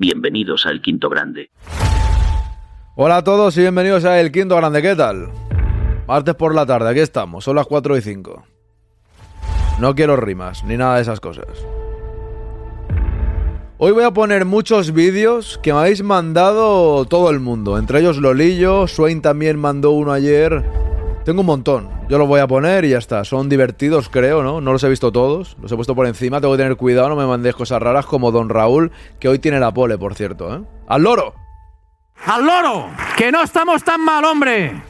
Bienvenidos al Quinto Grande. Hola a todos y bienvenidos a El Quinto Grande, ¿qué tal? Martes por la tarde, aquí estamos, son las 4 y 5. No quiero rimas, ni nada de esas cosas. Hoy voy a poner muchos vídeos que me habéis mandado todo el mundo, entre ellos Lolillo, Swain también mandó uno ayer. Tengo un montón, yo los voy a poner y ya está. Son divertidos, creo, ¿no? No los he visto todos, los he puesto por encima, tengo que tener cuidado, no me mandéis cosas raras como Don Raúl, que hoy tiene la pole, por cierto, ¿eh? ¡Al loro! ¡Al loro! ¡Que no estamos tan mal, hombre!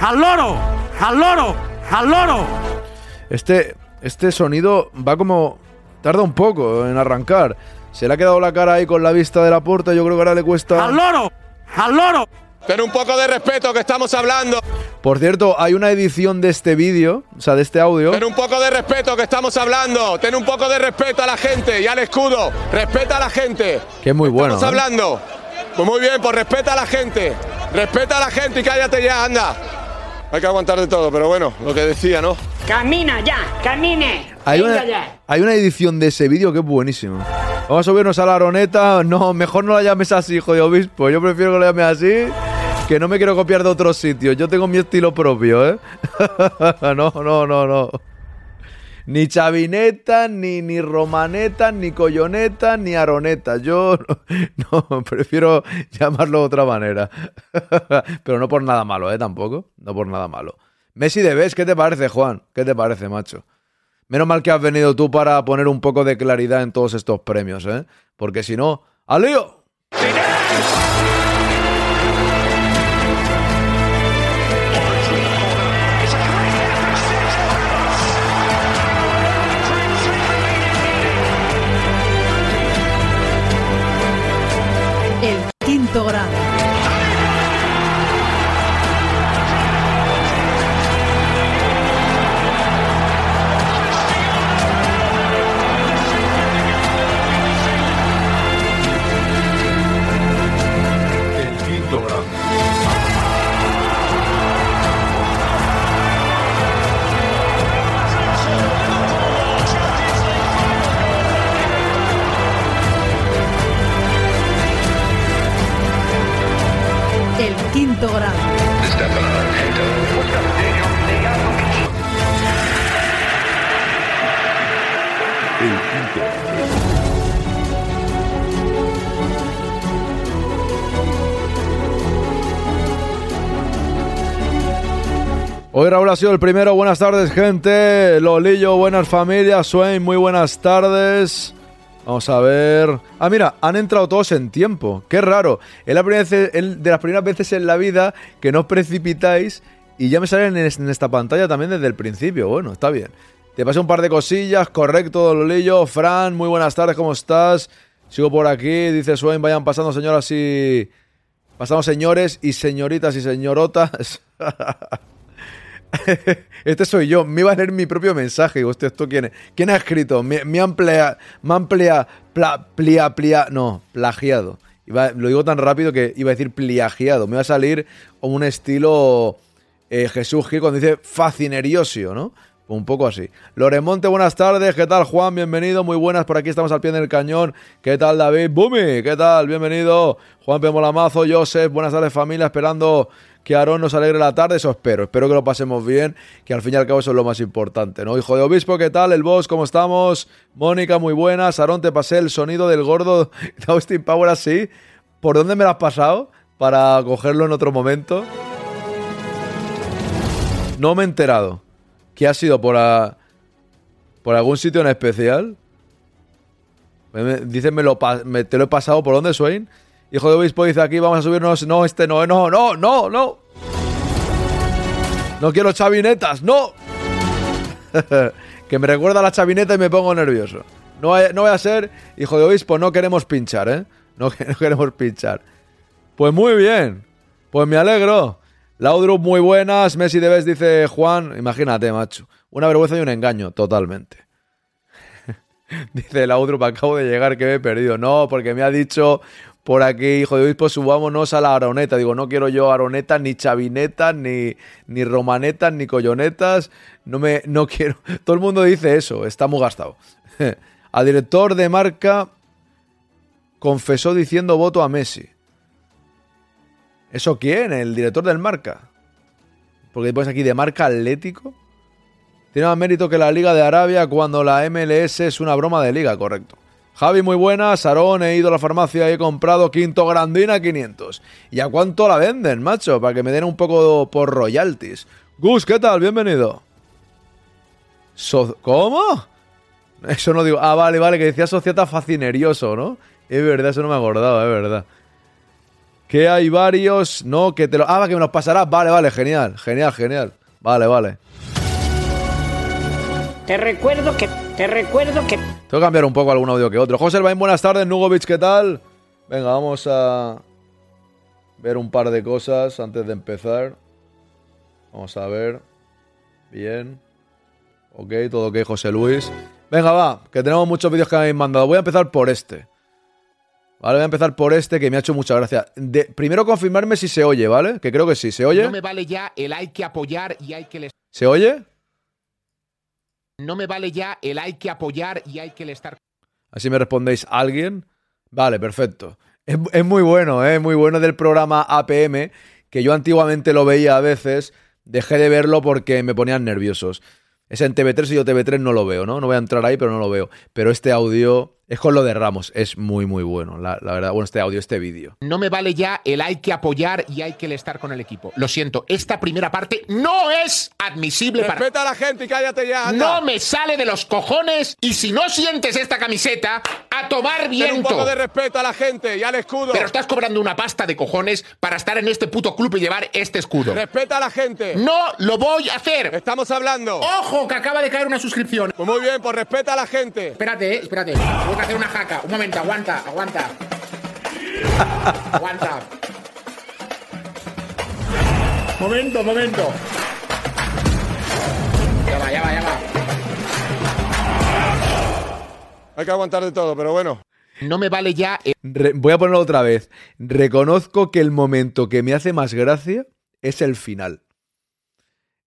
¡Al loro! ¡Al loro! ¡Al loro! Este, este sonido va como... Tarda un poco en arrancar. Se le ha quedado la cara ahí con la vista de la puerta, yo creo que ahora le cuesta... ¡Al loro! ¡Al loro! Ten un poco de respeto que estamos hablando. Por cierto, hay una edición de este vídeo, o sea, de este audio. Ten un poco de respeto que estamos hablando. Ten un poco de respeto a la gente y al escudo. Respeta a la gente. Que es muy bueno. Estamos ¿eh? hablando. Pues muy bien, pues respeta a la gente. Respeta a la gente y cállate ya, anda. Hay que aguantar de todo, pero bueno, lo que decía, ¿no? Camina ya, camine. Hay una, ya. hay una edición de ese vídeo que es buenísimo. Vamos a subirnos a la aroneta. No, mejor no la llames así, hijo de obispo. Yo prefiero que la llames así. Que no me quiero copiar de otros sitios. Yo tengo mi estilo propio, ¿eh? no, no, no, no. Ni chavinetas, ni, ni ni collonetas, ni aronetas. Yo no, prefiero llamarlo de otra manera. Pero no por nada malo, ¿eh? Tampoco. No por nada malo. Messi de Bes, ¿qué te parece, Juan? ¿Qué te parece, macho? Menos mal que has venido tú para poner un poco de claridad en todos estos premios, ¿eh? Porque si no, ¡al lío! Hoy Raúl ha sido el primero. Buenas tardes, gente. Lolillo, buenas familias. Swain, muy buenas tardes. Vamos a ver. Ah, mira, han entrado todos en tiempo. Qué raro. Es la de las primeras veces en la vida que no os precipitáis y ya me salen en, es- en esta pantalla también desde el principio. Bueno, está bien. Te pasé un par de cosillas. Correcto, Lolillo. Fran, muy buenas tardes. ¿Cómo estás? Sigo por aquí. Dice Swain, vayan pasando, señoras y. Pasamos, señores y señoritas y señorotas. Este soy yo. Me iba a leer mi propio mensaje. Digo, ¿esto quién es? ¿Quién ha escrito? Me, me amplía, me amplía, pla, plia, plia- no, plagiado. Lo digo tan rápido que iba a decir pliagiado. Me iba a salir como un estilo eh, Jesús Gil cuando dice fascineriosio, ¿no? Un poco así. Loremonte, buenas tardes. ¿Qué tal, Juan? Bienvenido. Muy buenas. Por aquí estamos al pie del cañón. ¿Qué tal, David? Bumi, ¿qué tal? Bienvenido. Juan Pemolamazo, Joseph. Buenas tardes, familia. Esperando que Aarón nos alegre la tarde. Eso espero. Espero que lo pasemos bien. Que al fin y al cabo eso es lo más importante, ¿no? Hijo de obispo, ¿qué tal? El boss, ¿cómo estamos? Mónica, muy buenas. Aarón, te pasé el sonido del gordo de Austin Power así. ¿Por dónde me lo has pasado? Para cogerlo en otro momento. No me he enterado. ¿Qué ha sido? ¿Por, por algún sitio en especial? Dicen, me lo, te lo he pasado. ¿Por dónde, Swain? Hijo de obispo dice aquí, vamos a subirnos. No, este no, no, no, no, no. No quiero chavinetas, no. que me recuerda la chavineta y me pongo nervioso. No, no voy a ser, hijo de obispo, no queremos pinchar, ¿eh? No, no queremos pinchar. Pues muy bien. Pues me alegro. Laudrup, muy buenas. Messi debes, dice Juan. Imagínate, macho. Una vergüenza y un engaño, totalmente. dice Laudrup, acabo de llegar que me he perdido. No, porque me ha dicho por aquí, hijo de obispo, subámonos a la aroneta. Digo, no quiero yo aronetas, ni chavinetas, ni, ni romanetas, ni collonetas. No me, no quiero. Todo el mundo dice eso, está muy gastado. a director de marca confesó diciendo voto a Messi. ¿Eso quién? ¿El director del marca? Porque después aquí de marca Atlético. Tiene más mérito que la Liga de Arabia cuando la MLS es una broma de liga, correcto. Javi, muy buena. Sarón, he ido a la farmacia y he comprado Quinto Grandina 500. ¿Y a cuánto la venden, macho? Para que me den un poco por royalties. Gus, ¿qué tal? Bienvenido. ¿Cómo? Eso no digo. Ah, vale, vale, que decía Societa fascinerioso, ¿no? Es verdad, eso no me acordaba, es verdad. Que hay varios, no, que te lo. Ah, que me los pasarás. Vale, vale, genial, genial, genial. Vale, vale. Te recuerdo que. Te recuerdo que. Tengo que cambiar un poco algún audio que otro. José Elbain, buenas tardes. Nugovic, ¿qué tal? Venga, vamos a ver un par de cosas antes de empezar. Vamos a ver. Bien. Ok, todo ok, José Luis. Venga, va, que tenemos muchos vídeos que me habéis mandado. Voy a empezar por este. Vale, voy a empezar por este que me ha hecho mucha gracia. De, primero confirmarme si se oye, ¿vale? Que creo que sí. ¿Se oye? No me vale ya el hay que apoyar y hay que les... ¿Se oye? No me vale ya el hay que apoyar y hay que estar... Así me respondéis alguien. Vale, perfecto. Es, es muy bueno, ¿eh? Muy bueno del programa APM, que yo antiguamente lo veía a veces. Dejé de verlo porque me ponían nerviosos. Es en TV3 y yo TV3 no lo veo, ¿no? No voy a entrar ahí, pero no lo veo. Pero este audio es con lo de Ramos, es muy, muy bueno, la, la verdad. Bueno, este audio, este vídeo. No me vale ya el hay que apoyar y hay que estar con el equipo. Lo siento, esta primera parte no es admisible para. Respeta a la gente y cállate ya. anda. No me sale de los cojones y si no sientes esta camiseta, a tomar Ten un viento. poco de respeto a la gente y al escudo. Pero estás cobrando una pasta de cojones para estar en este puto club y llevar este escudo. Respeta a la gente. No lo voy a hacer. Estamos hablando. Ojo, que acaba de caer una suscripción. Pues muy bien, pues respeta a la gente. Espérate, eh, espérate. Tengo que hacer una jaca. Un momento, aguanta, aguanta. aguanta. Momento, momento. Ya va, ya va, ya va. Hay que aguantar de todo, pero bueno. No me vale ya el Re- voy a ponerlo otra vez. Reconozco que el momento que me hace más gracia es el final.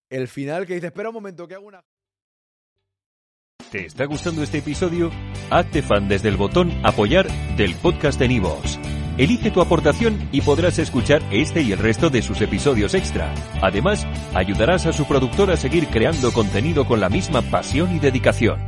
El final que dice, espera un momento, que hago una... ¿Te está gustando este episodio? Hazte fan desde el botón Apoyar del podcast de Nivos. Elige tu aportación y podrás escuchar este y el resto de sus episodios extra. Además, ayudarás a su productor a seguir creando contenido con la misma pasión y dedicación.